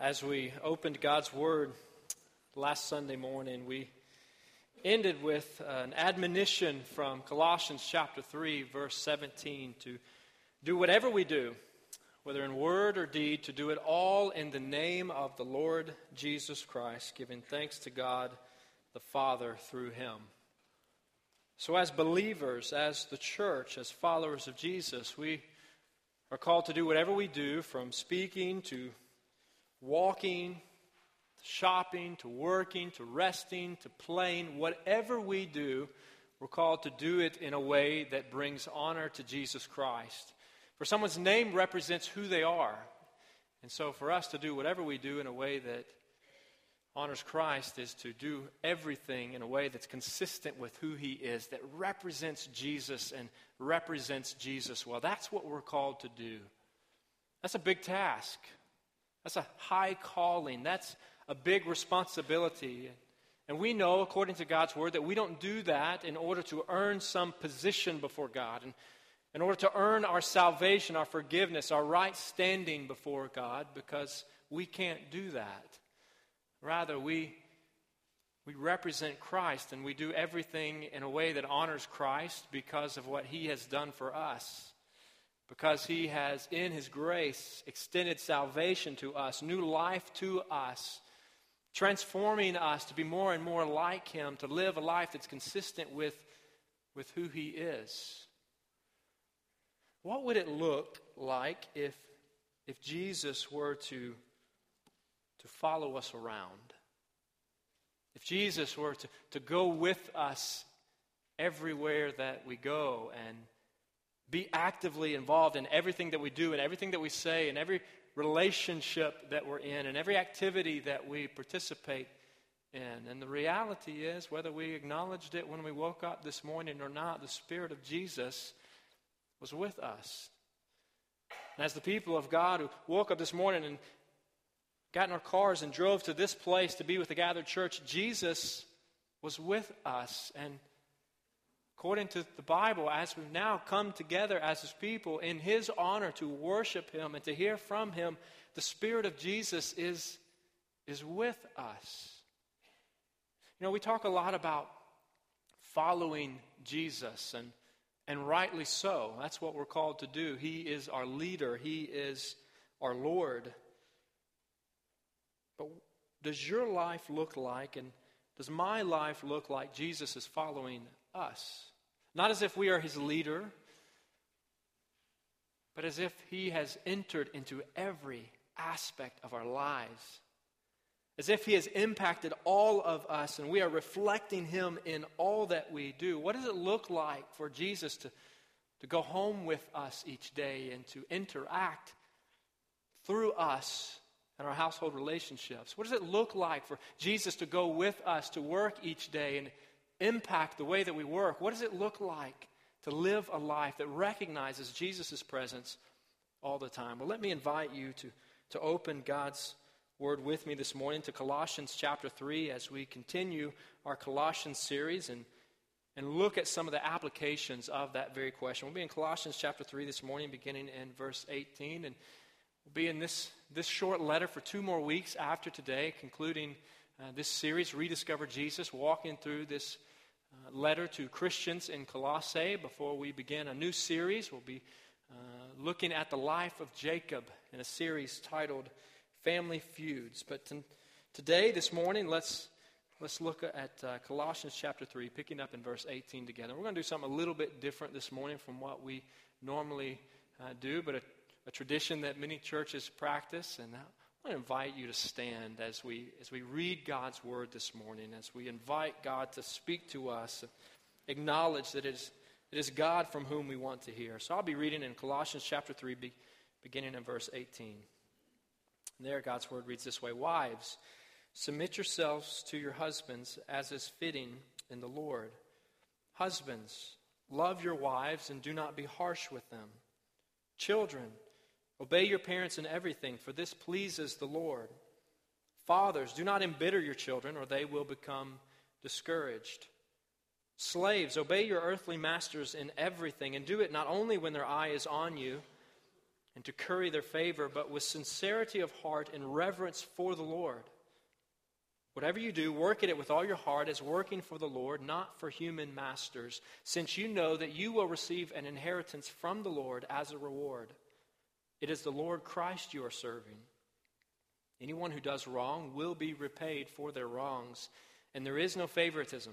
As we opened God's Word last Sunday morning, we ended with uh, an admonition from Colossians chapter 3, verse 17 to do whatever we do, whether in word or deed, to do it all in the name of the Lord Jesus Christ, giving thanks to God the Father through him. So, as believers, as the church, as followers of Jesus, we are called to do whatever we do, from speaking to walking, to shopping, to working, to resting, to playing. Whatever we do, we're called to do it in a way that brings honor to Jesus Christ. For someone's name represents who they are. And so, for us to do whatever we do in a way that honors Christ is to do everything in a way that's consistent with who he is, that represents Jesus and represents Jesus well. That's what we're called to do. That's a big task. That's a high calling. That's a big responsibility. And we know, according to God's word, that we don't do that in order to earn some position before God. And in order to earn our salvation, our forgiveness, our right standing before God, because we can't do that. Rather, we, we represent Christ and we do everything in a way that honors Christ because of what he has done for us. Because he has, in his grace, extended salvation to us, new life to us, transforming us to be more and more like him, to live a life that's consistent with, with who he is. What would it look like if, if Jesus were to to follow us around. If Jesus were to, to go with us everywhere that we go and be actively involved in everything that we do and everything that we say and every relationship that we're in and every activity that we participate in. And the reality is, whether we acknowledged it when we woke up this morning or not, the Spirit of Jesus was with us. And as the people of God who woke up this morning and got in our cars and drove to this place to be with the gathered church, Jesus was with us. And according to the Bible, as we've now come together as his people in his honor to worship him and to hear from him, the Spirit of Jesus is, is with us. You know, we talk a lot about following Jesus, and, and rightly so. That's what we're called to do. He is our leader, He is our Lord. But does your life look like, and does my life look like Jesus is following us? Not as if we are his leader, but as if he has entered into every aspect of our lives. As if he has impacted all of us and we are reflecting him in all that we do. What does it look like for Jesus to, to go home with us each day and to interact through us and our household relationships? What does it look like for Jesus to go with us to work each day and impact the way that we work? What does it look like to live a life that recognizes Jesus' presence all the time? Well, let me invite you to, to open God's word with me this morning to Colossians chapter 3 as we continue our Colossians series and, and look at some of the applications of that very question. We'll be in Colossians chapter 3 this morning, beginning in verse 18. And We'll be in this, this short letter for two more weeks after today, concluding uh, this series, Rediscover Jesus, walking through this uh, letter to Christians in Colossae before we begin a new series. We'll be uh, looking at the life of Jacob in a series titled Family Feuds. But t- today, this morning, let's, let's look at uh, Colossians chapter 3, picking up in verse 18 together. We're going to do something a little bit different this morning from what we normally uh, do, but a a tradition that many churches practice. And I invite you to stand as we, as we read God's word this morning, as we invite God to speak to us, acknowledge that it is, it is God from whom we want to hear. So I'll be reading in Colossians chapter 3, be, beginning in verse 18. And there, God's word reads this way Wives, submit yourselves to your husbands as is fitting in the Lord. Husbands, love your wives and do not be harsh with them. Children, Obey your parents in everything, for this pleases the Lord. Fathers, do not embitter your children, or they will become discouraged. Slaves, obey your earthly masters in everything, and do it not only when their eye is on you, and to curry their favor, but with sincerity of heart and reverence for the Lord. Whatever you do, work at it with all your heart as working for the Lord, not for human masters, since you know that you will receive an inheritance from the Lord as a reward. It is the Lord Christ you are serving. Anyone who does wrong will be repaid for their wrongs, and there is no favoritism.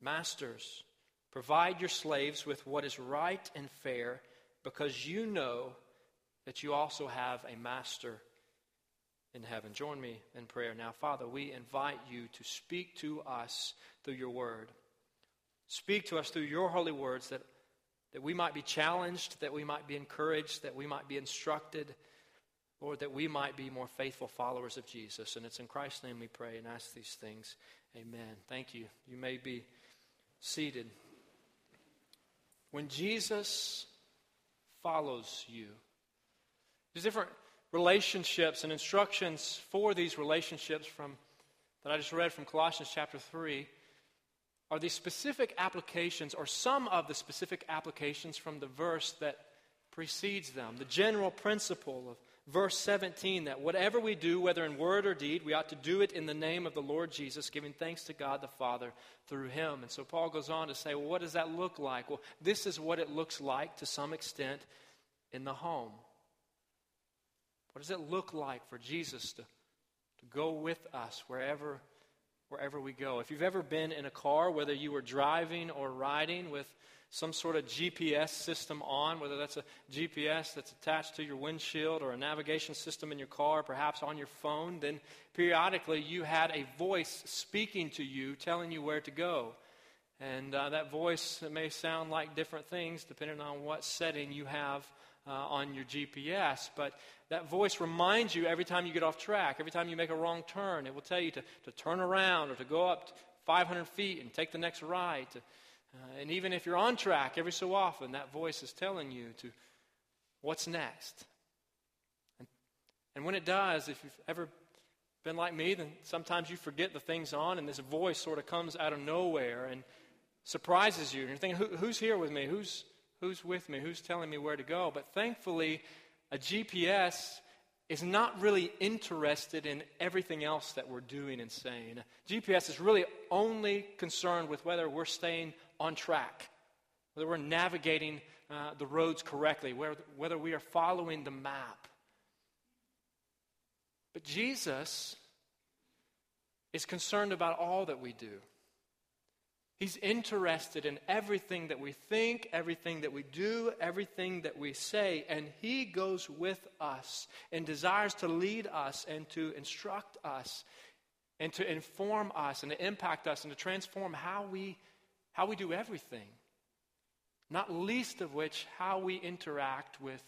Masters, provide your slaves with what is right and fair, because you know that you also have a master in heaven. Join me in prayer now. Father, we invite you to speak to us through your word. Speak to us through your holy words that, that we might be challenged, that we might be encouraged, that we might be instructed, Lord, that we might be more faithful followers of Jesus. And it's in Christ's name we pray and ask these things. Amen. Thank you. You may be seated. When Jesus follows you, there's different relationships and instructions for these relationships from that I just read from Colossians chapter 3 are these specific applications or some of the specific applications from the verse that precedes them. The general principle of verse 17 that whatever we do, whether in word or deed, we ought to do it in the name of the Lord Jesus, giving thanks to God the Father through him. And so Paul goes on to say, well, what does that look like? Well, this is what it looks like to some extent in the home. What does it look like for Jesus to, to go with us wherever, wherever we go? If you've ever been in a car, whether you were driving or riding with some sort of GPS system on, whether that's a GPS that's attached to your windshield or a navigation system in your car, perhaps on your phone, then periodically you had a voice speaking to you, telling you where to go. And uh, that voice may sound like different things depending on what setting you have uh, on your GPS. But that voice reminds you every time you get off track, every time you make a wrong turn, it will tell you to, to turn around or to go up 500 feet and take the next right. Uh, and even if you're on track, every so often, that voice is telling you to what's next. And, and when it does, if you've ever been like me, then sometimes you forget the things on, and this voice sort of comes out of nowhere and surprises you. And you're thinking, Who, who's here with me? Who's, who's with me? Who's telling me where to go? But thankfully, a GPS is not really interested in everything else that we're doing and saying. GPS is really only concerned with whether we're staying on track, whether we're navigating uh, the roads correctly, whether, whether we are following the map. But Jesus is concerned about all that we do. He's interested in everything that we think, everything that we do, everything that we say, and He goes with us and desires to lead us and to instruct us and to inform us and to impact us and to transform how we how we do everything, not least of which how we interact with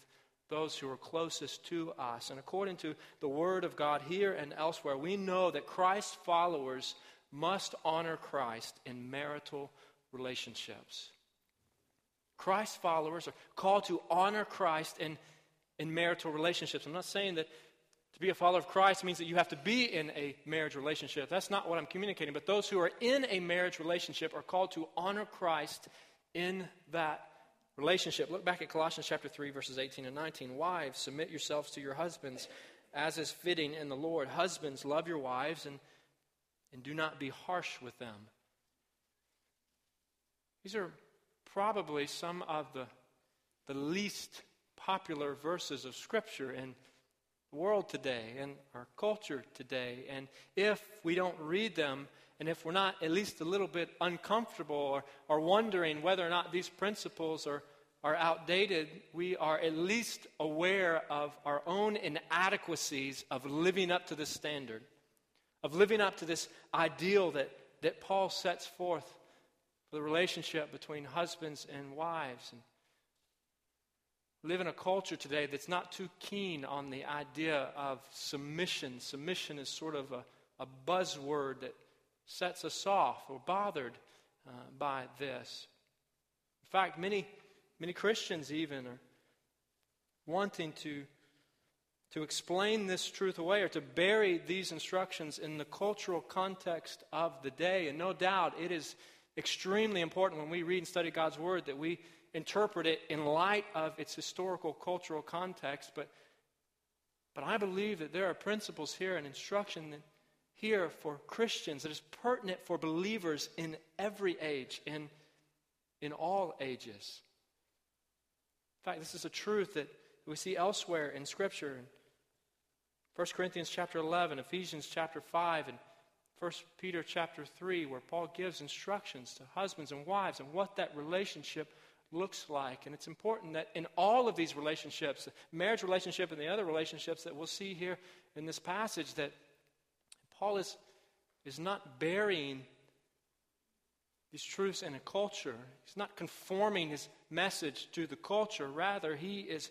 those who are closest to us. And according to the Word of God here and elsewhere, we know that Christ's followers must honor Christ in marital relationships. Christ's followers are called to honor Christ in, in marital relationships. I'm not saying that to be a follower of Christ means that you have to be in a marriage relationship. That's not what I'm communicating. But those who are in a marriage relationship are called to honor Christ in that relationship. Look back at Colossians chapter 3 verses 18 and 19. Wives, submit yourselves to your husbands as is fitting in the Lord. Husbands, love your wives and and do not be harsh with them. These are probably some of the, the least popular verses of Scripture in the world today in our culture today. And if we don't read them, and if we're not at least a little bit uncomfortable or, or wondering whether or not these principles are, are outdated, we are at least aware of our own inadequacies of living up to the standard, of living up to this ideal that, that Paul sets forth for the relationship between husbands and wives. And live in a culture today that's not too keen on the idea of submission. Submission is sort of a, a buzzword that sets us off. We're bothered uh, by this. In fact, many, many Christians even are wanting to, to explain this truth away or to bury these instructions in the cultural context of the day. And no doubt it is extremely important when we read and study God's Word that we interpret it in light of its historical, cultural context, but, but I believe that there are principles here and instruction here for Christians that is pertinent for believers in every age, in, in all ages. In fact, this is a truth that we see elsewhere in Scripture. In 1 Corinthians chapter 11, Ephesians chapter 5, and 1 Peter chapter 3, where Paul gives instructions to husbands and wives and what that relationship looks like. And it's important that in all of these relationships, the marriage relationship and the other relationships that we'll see here in this passage, that Paul is, is not burying these truths in a culture. He's not conforming his message to the culture. Rather, he is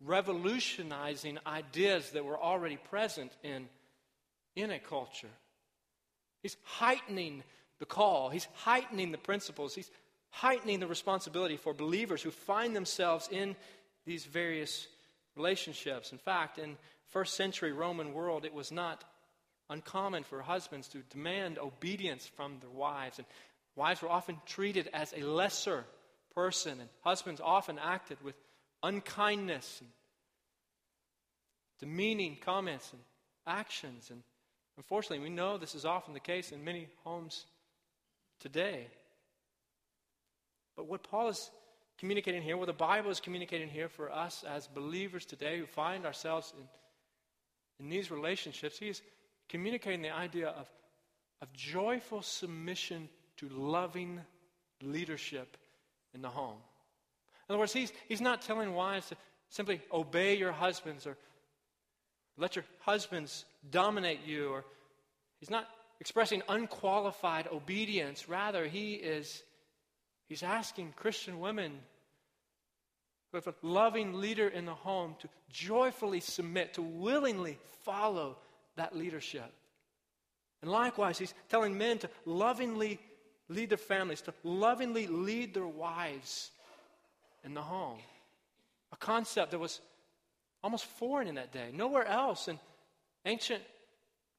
revolutionizing ideas that were already present in, in a culture. He's heightening the call, he's heightening the principles, he's heightening the responsibility for believers who find themselves in these various relationships. In fact, in first century Roman world, it was not uncommon for husbands to demand obedience from their wives. And wives were often treated as a lesser person, and husbands often acted with unkindness and demeaning comments and actions. And unfortunately, we know this is often the case in many homes today. But what Paul is communicating here, what the Bible is communicating here for us as believers today who find ourselves in, in these relationships, he is communicating the idea of, of joyful submission to loving leadership in the home. In other words, he's, he's not telling wives to simply obey your husbands or let your husbands dominate you, or he's not expressing unqualified obedience. Rather, he is He's asking Christian women who have a loving leader in the home to joyfully submit, to willingly follow that leadership. And likewise, he's telling men to lovingly lead their families, to lovingly lead their wives in the home. A concept that was almost foreign in that day. Nowhere else in ancient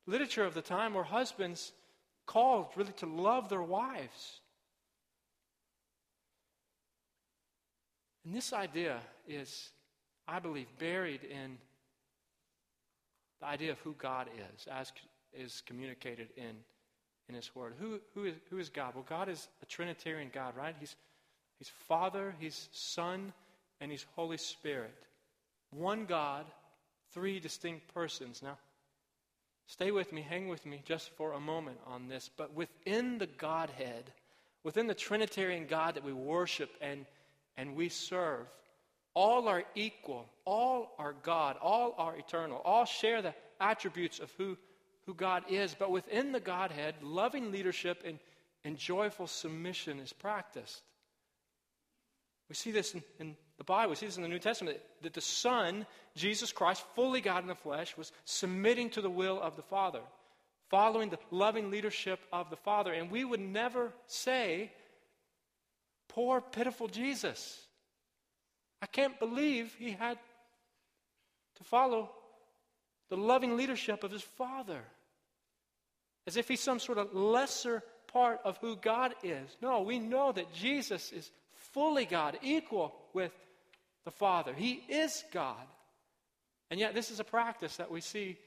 literature of the time were husbands called really to love their wives. And this idea is, I believe, buried in the idea of who God is, as is communicated in, in His Word. Who, who, is, who is God? Well, God is a Trinitarian God, right? He's, he's Father, He's Son, and He's Holy Spirit. One God, three distinct persons. Now, stay with me, hang with me just for a moment on this. But within the Godhead, within the Trinitarian God that we worship and and we serve, all are equal, all are God, all are eternal, all share the attributes of who, who God is. But within the Godhead, loving leadership and, and joyful submission is practiced. We see this in, in the Bible, we see this in the New Testament, that, that the Son, Jesus Christ, fully God in the flesh, was submitting to the will of the Father, following the loving leadership of the Father. And we would never say, Poor, pitiful Jesus. I can't believe he had to follow the loving leadership of his father as if he's some sort of lesser part of who God is. No, we know that Jesus is fully God, equal with the Father. He is God. And yet, this is a practice that we see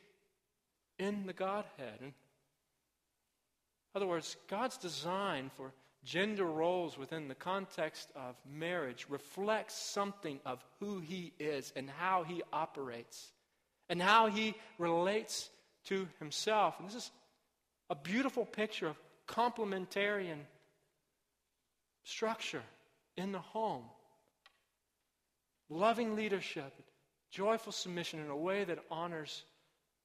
in the Godhead. In other words, God's design for gender roles within the context of marriage reflects something of who he is and how he operates and how he relates to himself. And this is a beautiful picture of complementarian structure in the home. Loving leadership, joyful submission in a way that honors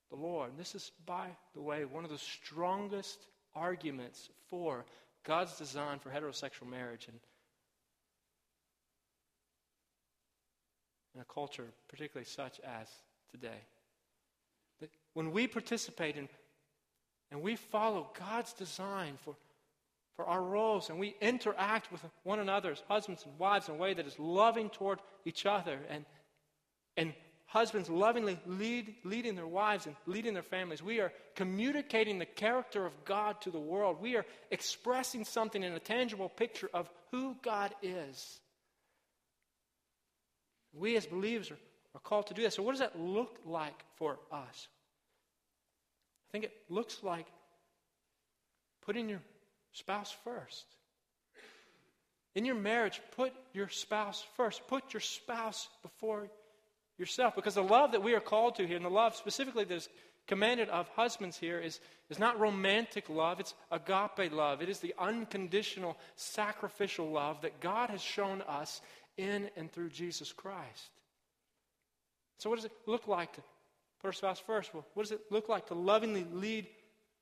the Lord. And this is, by the way, one of the strongest arguments for God's design for heterosexual marriage and in a culture, particularly such as today. That when we participate in and we follow God's design for, for our roles and we interact with one another as husbands and wives in a way that is loving toward each other and, and husbands lovingly lead, leading their wives and leading their families. We are communicating the character of God to the world. We are expressing something in a tangible picture of who God is. We as believers are, are called to do that. So, what does that look like for us? I think it looks like putting your spouse first. In your marriage, put your spouse first. Put your spouse before yourself. Because the love that we are called to here, and the love specifically that is commanded of husbands here, is, is not romantic love, it's agape love. It is the unconditional, sacrificial love that God has shown us in and through Jesus Christ. So, what does it look like to put our spouse first? Well, what does it look like to lovingly lead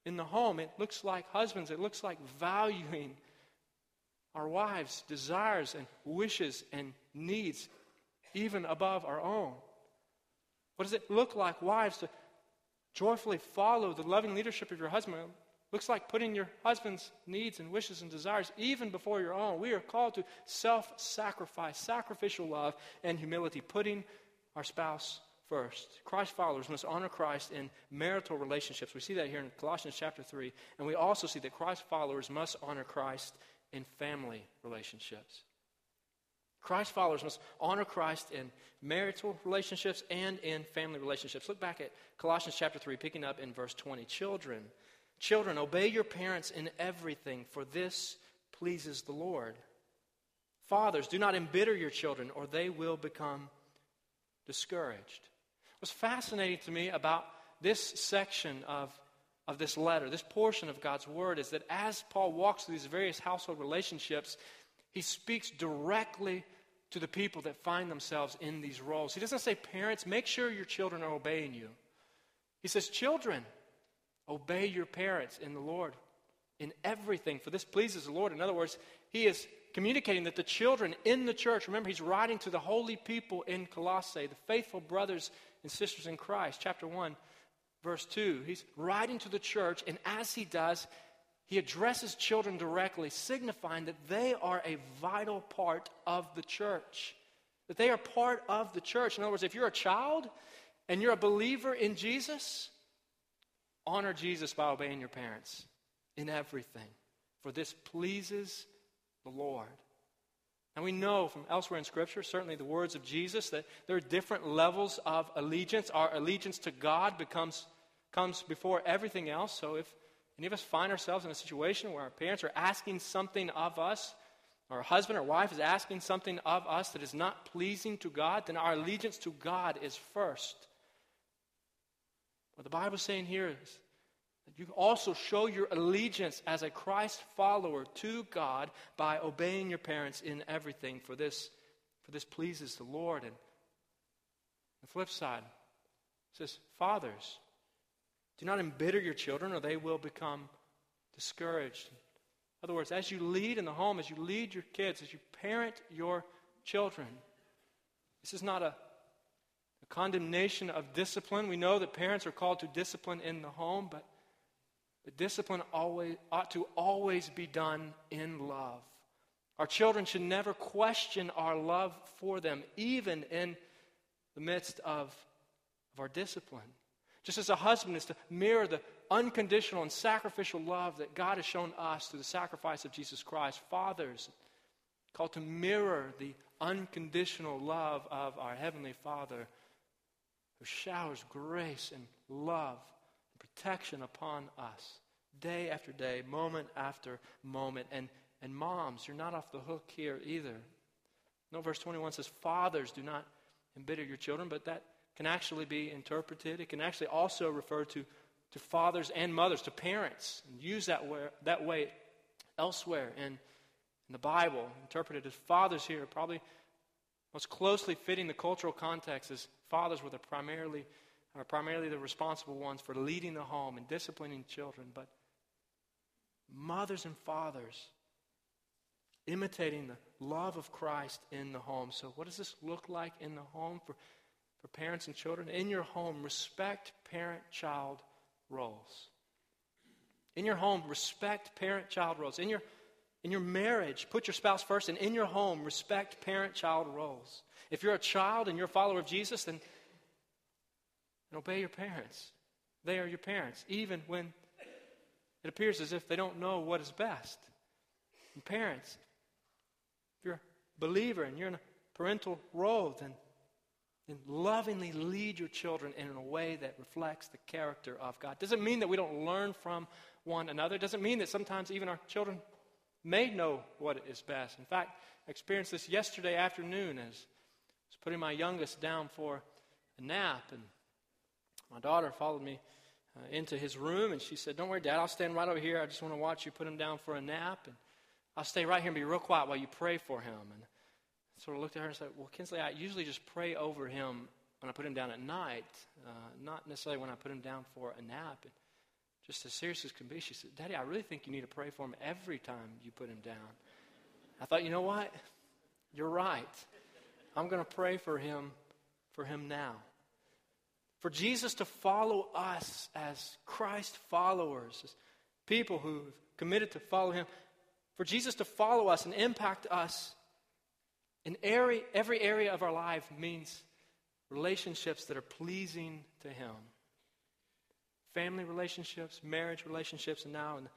in the home? It looks like husbands, it looks like valuing our wives' desires and wishes and needs, even above our own. What does it look like, wives, to joyfully follow the loving leadership of your husband? It looks like putting your husband's needs and wishes and desires even before your own. We are called to self sacrifice, sacrificial love, and humility, putting our spouse first. Christ followers must honor Christ in marital relationships. We see that here in Colossians chapter 3. And we also see that Christ followers must honor Christ in family relationships. Christ followers must honor Christ in marital relationships and in family relationships. Look back at Colossians chapter 3, picking up in verse 20. Children, children, obey your parents in everything, for this pleases the Lord. Fathers, do not embitter your children, or they will become discouraged. What's fascinating to me about this section of of this letter, this portion of God's word, is that as Paul walks through these various household relationships, he speaks directly to the people that find themselves in these roles. He doesn't say, Parents, make sure your children are obeying you. He says, Children, obey your parents in the Lord in everything, for this pleases the Lord. In other words, he is communicating that the children in the church, remember, he's writing to the holy people in Colossae, the faithful brothers and sisters in Christ, chapter 1 verse 2. He's writing to the church, and as he does, he addresses children directly, signifying that they are a vital part of the church. That they are part of the church. In other words, if you're a child and you're a believer in Jesus, honor Jesus by obeying your parents in everything. For this pleases the Lord. And we know from elsewhere in Scripture, certainly the words of Jesus, that there are different levels of allegiance. Our allegiance to God becomes, comes before everything else. So if any of us find ourselves in a situation where our parents are asking something of us, or husband or wife is asking something of us that is not pleasing to God, then our allegiance to God is first. What the Bible is saying here is you also show your allegiance as a Christ follower to God by obeying your parents in everything, for this, for this pleases the Lord. And the flip side says, Fathers, do not embitter your children, or they will become discouraged. In other words, as you lead in the home, as you lead your kids, as you parent your children, this is not a condemnation of discipline. We know that parents are called to discipline in the home, but but discipline always, ought to always be done in love. Our children should never question our love for them, even in the midst of, of our discipline. Just as a husband is to mirror the unconditional and sacrificial love that God has shown us through the sacrifice of Jesus Christ, fathers called to mirror the unconditional love of our Heavenly Father who showers grace and love protection upon us day after day, moment after moment. And, and moms, you're not off the hook here either. No, verse 21 says, Fathers, do not embitter your children, but that can actually be interpreted. It can actually also refer to, to fathers and mothers, to parents, and use that way, that way elsewhere in, in the Bible. Interpreted as fathers here, probably most closely fitting the cultural context as fathers were the primarily are primarily the responsible ones for leading the home and disciplining children, but mothers and fathers imitating the love of Christ in the home. So, what does this look like in the home for, for parents and children? In your home, respect parent child roles. In your home, respect parent child roles. In your, in your marriage, put your spouse first, and in your home, respect parent child roles. If you're a child and you're a follower of Jesus, then and obey your parents. They are your parents, even when it appears as if they don't know what is best. And parents, if you're a believer and you're in a parental role, then and lovingly lead your children in a way that reflects the character of God. Doesn't mean that we don't learn from one another. Doesn't mean that sometimes even our children may know what is best. In fact, I experienced this yesterday afternoon as I was putting my youngest down for a nap, and my daughter followed me uh, into his room, and she said, "Don't worry, Dad. I'll stand right over here. I just want to watch you put him down for a nap, and I'll stay right here and be real quiet while you pray for him." And sort of looked at her and said, Well, Kinsley, I usually just pray over him when I put him down at night, uh, not necessarily when I put him down for a nap. And just as serious as can be, she said, Daddy, I really think you need to pray for him every time you put him down. I thought, you know what? You're right. I'm going to pray for him for him now. For Jesus to follow us as Christ followers, as people who've committed to follow him, for Jesus to follow us and impact us in every, every area of our life means relationships that are pleasing to Him. Family relationships, marriage relationships, and now in the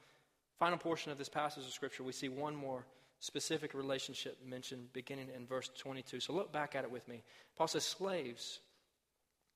final portion of this passage of Scripture, we see one more specific relationship mentioned beginning in verse 22. So look back at it with me. Paul says, Slaves,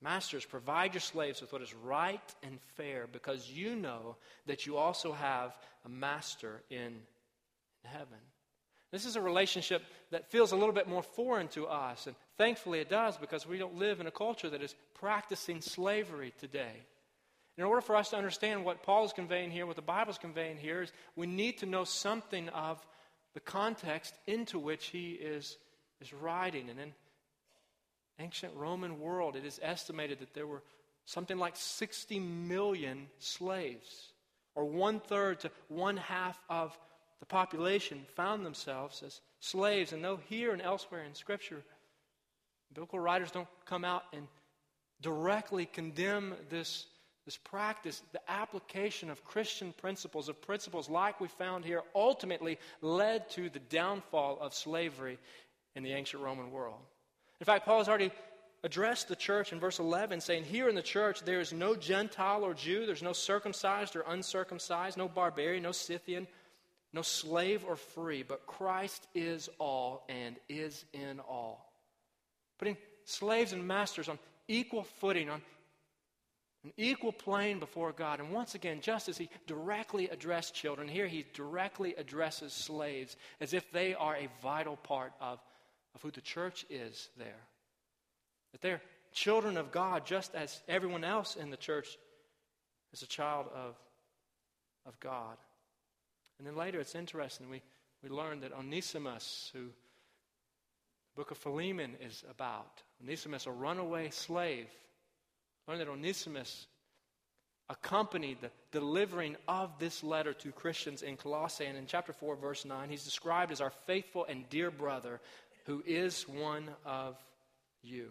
Masters, provide your slaves with what is right and fair, because you know that you also have a master in heaven. This is a relationship that feels a little bit more foreign to us, and thankfully it does because we don't live in a culture that is practicing slavery today. In order for us to understand what Paul is conveying here, what the Bible is conveying here, is we need to know something of the context into which he is, is writing. And in ancient Roman world, it is estimated that there were something like 60 million slaves, or one third to one half of the population found themselves as slaves. And though here and elsewhere in Scripture, biblical writers don't come out and directly condemn this, this practice, the application of Christian principles, of principles like we found here, ultimately led to the downfall of slavery in the ancient Roman world. In fact, Paul has already addressed the church in verse 11, saying, Here in the church there is no Gentile or Jew, there's no circumcised or uncircumcised, no barbarian, no Scythian no slave or free, but Christ is all and is in all. Putting slaves and masters on equal footing, on an equal plane before God. And once again, just as he directly addressed children, here he directly addresses slaves as if they are a vital part of, of who the church is there. That they're children of God just as everyone else in the church is a child of, of God. And then later, it's interesting, we, we learn that Onesimus, who the book of Philemon is about, Onesimus, a runaway slave, learn that Onesimus accompanied the delivering of this letter to Christians in Colossae. And in chapter 4, verse 9, he's described as our faithful and dear brother who is one of you.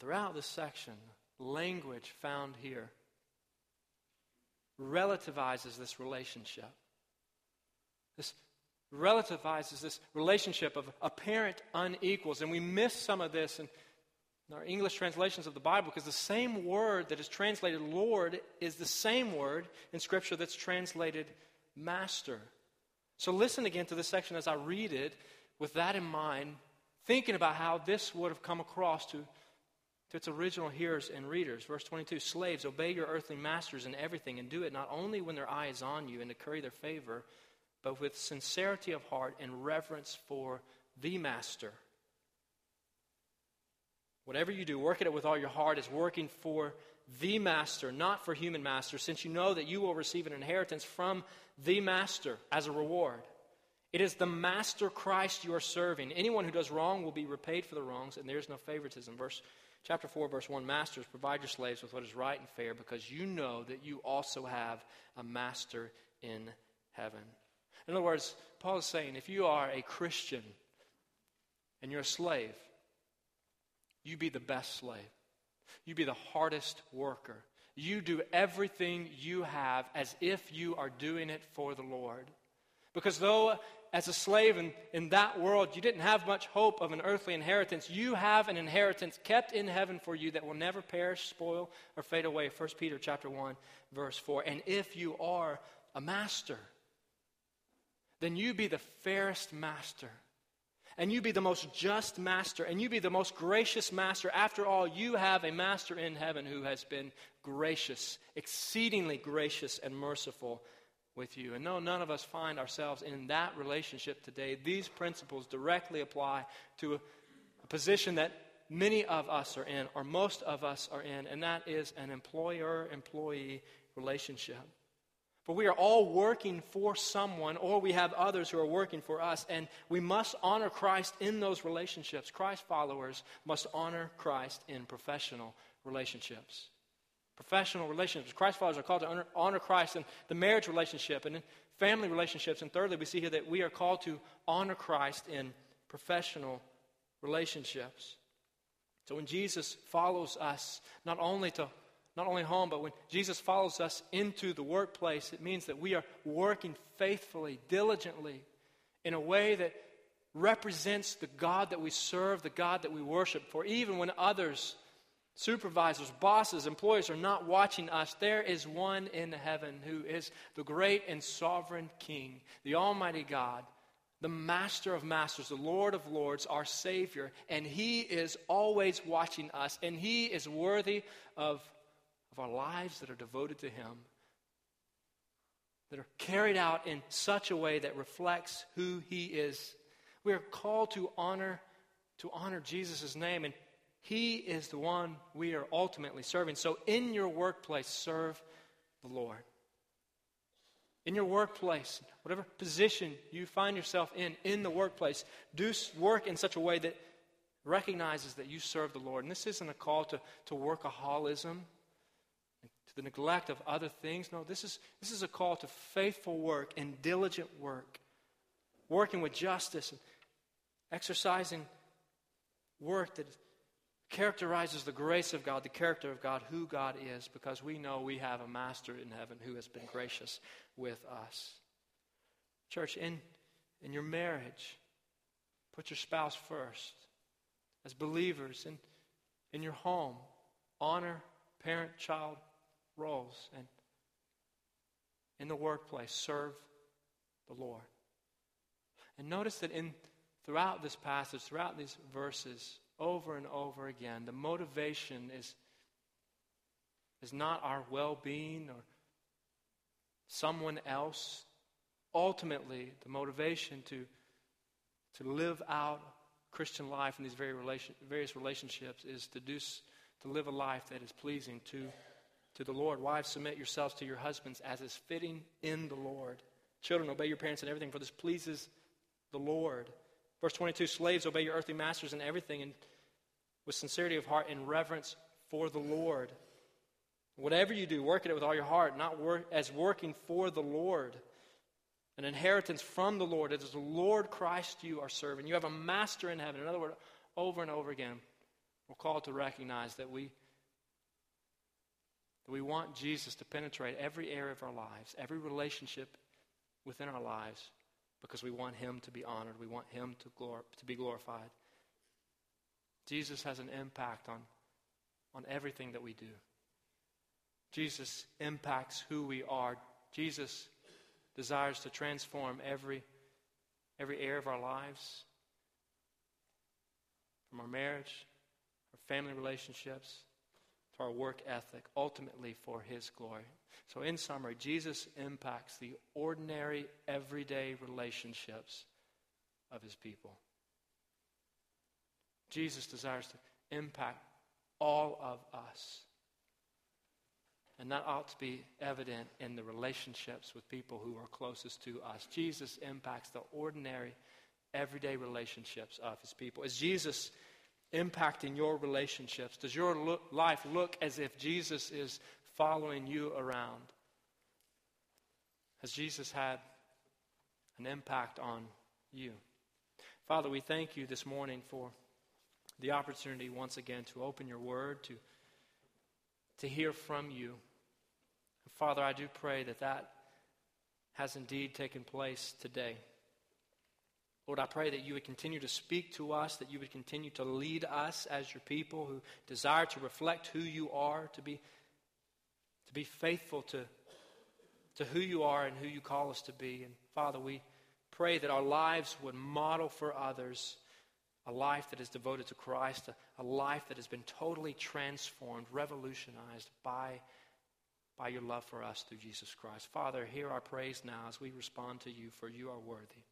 Throughout this section, language found here relativizes this relationship. This relativizes this relationship of apparent unequals. And we miss some of this in, in our English translations of the Bible because the same word that is translated Lord is the same word in Scripture that's translated Master. So listen again to this section as I read it with that in mind, thinking about how this would have come across to to its original hearers and readers. Verse 22 Slaves, obey your earthly masters in everything, and do it not only when their eye is on you and to curry their favor, but with sincerity of heart and reverence for the master. Whatever you do, work at it with all your heart as working for the master, not for human masters, since you know that you will receive an inheritance from the master as a reward. It is the master Christ you are serving. Anyone who does wrong will be repaid for the wrongs, and there is no favoritism. Verse Chapter 4, verse 1 Masters, provide your slaves with what is right and fair, because you know that you also have a master in heaven. In other words, Paul is saying if you are a Christian and you're a slave, you be the best slave. You be the hardest worker. you do everything you have as if you are doing it for the Lord. Because though as a slave in, in that world you didn't have much hope of an earthly inheritance, you have an inheritance kept in heaven for you that will never perish, spoil, or fade away. 1 Peter chapter 1, verse 4. And if you are a master, then you be the fairest master and you be the most just master, and you be the most gracious master. After all, you have a master in heaven who has been gracious, exceedingly gracious and merciful with you. And no, none of us find ourselves in that relationship today. These principles directly apply to a, a position that many of us are in, or most of us are in, and that is an employer employee relationship. For we are all working for someone, or we have others who are working for us, and we must honor Christ in those relationships. Christ followers must honor Christ in professional relationships. Professional relationships. Christ followers are called to honor, honor Christ in the marriage relationship and in family relationships. And thirdly, we see here that we are called to honor Christ in professional relationships. So when Jesus follows us, not only to not only home, but when Jesus follows us into the workplace, it means that we are working faithfully, diligently, in a way that represents the God that we serve, the God that we worship. For even when others, supervisors, bosses, employees are not watching us, there is one in heaven who is the great and sovereign King, the Almighty God, the Master of Masters, the Lord of Lords, our Savior, and He is always watching us, and He is worthy of of our lives that are devoted to Him, that are carried out in such a way that reflects who He is. We are called to honor, to honor Jesus' name, and He is the one we are ultimately serving. So in your workplace, serve the Lord. In your workplace, whatever position you find yourself in, in the workplace, do work in such a way that recognizes that you serve the Lord. And this isn't a call to, to workaholism to the neglect of other things. No, this is, this is a call to faithful work and diligent work, working with justice and exercising work that characterizes the grace of God, the character of God, who God is, because we know we have a master in heaven who has been gracious with us. Church, in, in your marriage, put your spouse first. As believers, in, in your home, honor parent child roles and in the workplace serve the Lord. And notice that in throughout this passage, throughout these verses, over and over again, the motivation is, is not our well being or someone else. Ultimately, the motivation to, to live out Christian life in these very relation, various relationships is to, do, to live a life that is pleasing to to the Lord. Wives, submit yourselves to your husbands as is fitting in the Lord. Children, obey your parents in everything, for this pleases the Lord. Verse 22 Slaves, obey your earthly masters in everything, and with sincerity of heart and reverence for the Lord. Whatever you do, work at it with all your heart, not work, as working for the Lord. An inheritance from the Lord. It is the Lord Christ you are serving. You have a master in heaven. In other words, over and over again, we're called to recognize that we that we want Jesus to penetrate every area of our lives, every relationship within our lives, because we want Him to be honored. We want Him to, glor- to be glorified. Jesus has an impact on, on everything that we do. Jesus impacts who we are. Jesus desires to transform every, every area of our lives, from our marriage, our family relationships, to our work ethic, ultimately for His glory. So, in summary, Jesus impacts the ordinary, everyday relationships of His people. Jesus desires to impact all of us. And that ought to be evident in the relationships with people who are closest to us. Jesus impacts the ordinary, everyday relationships of his people. As Jesus impacting your relationships? Does your look, life look as if Jesus is following you around? Has Jesus had an impact on you? Father, we thank you this morning for the opportunity once again to open your word, to, to hear from you. Father, I do pray that that has indeed taken place today. Lord, I pray that you would continue to speak to us, that you would continue to lead us as your people who desire to reflect who you are, to be, to be faithful to, to who you are and who you call us to be. And Father, we pray that our lives would model for others a life that is devoted to Christ, a, a life that has been totally transformed, revolutionized by, by your love for us through Jesus Christ. Father, hear our praise now as we respond to you, for you are worthy.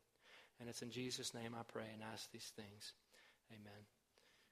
And it's in Jesus' name I pray and ask these things. Amen.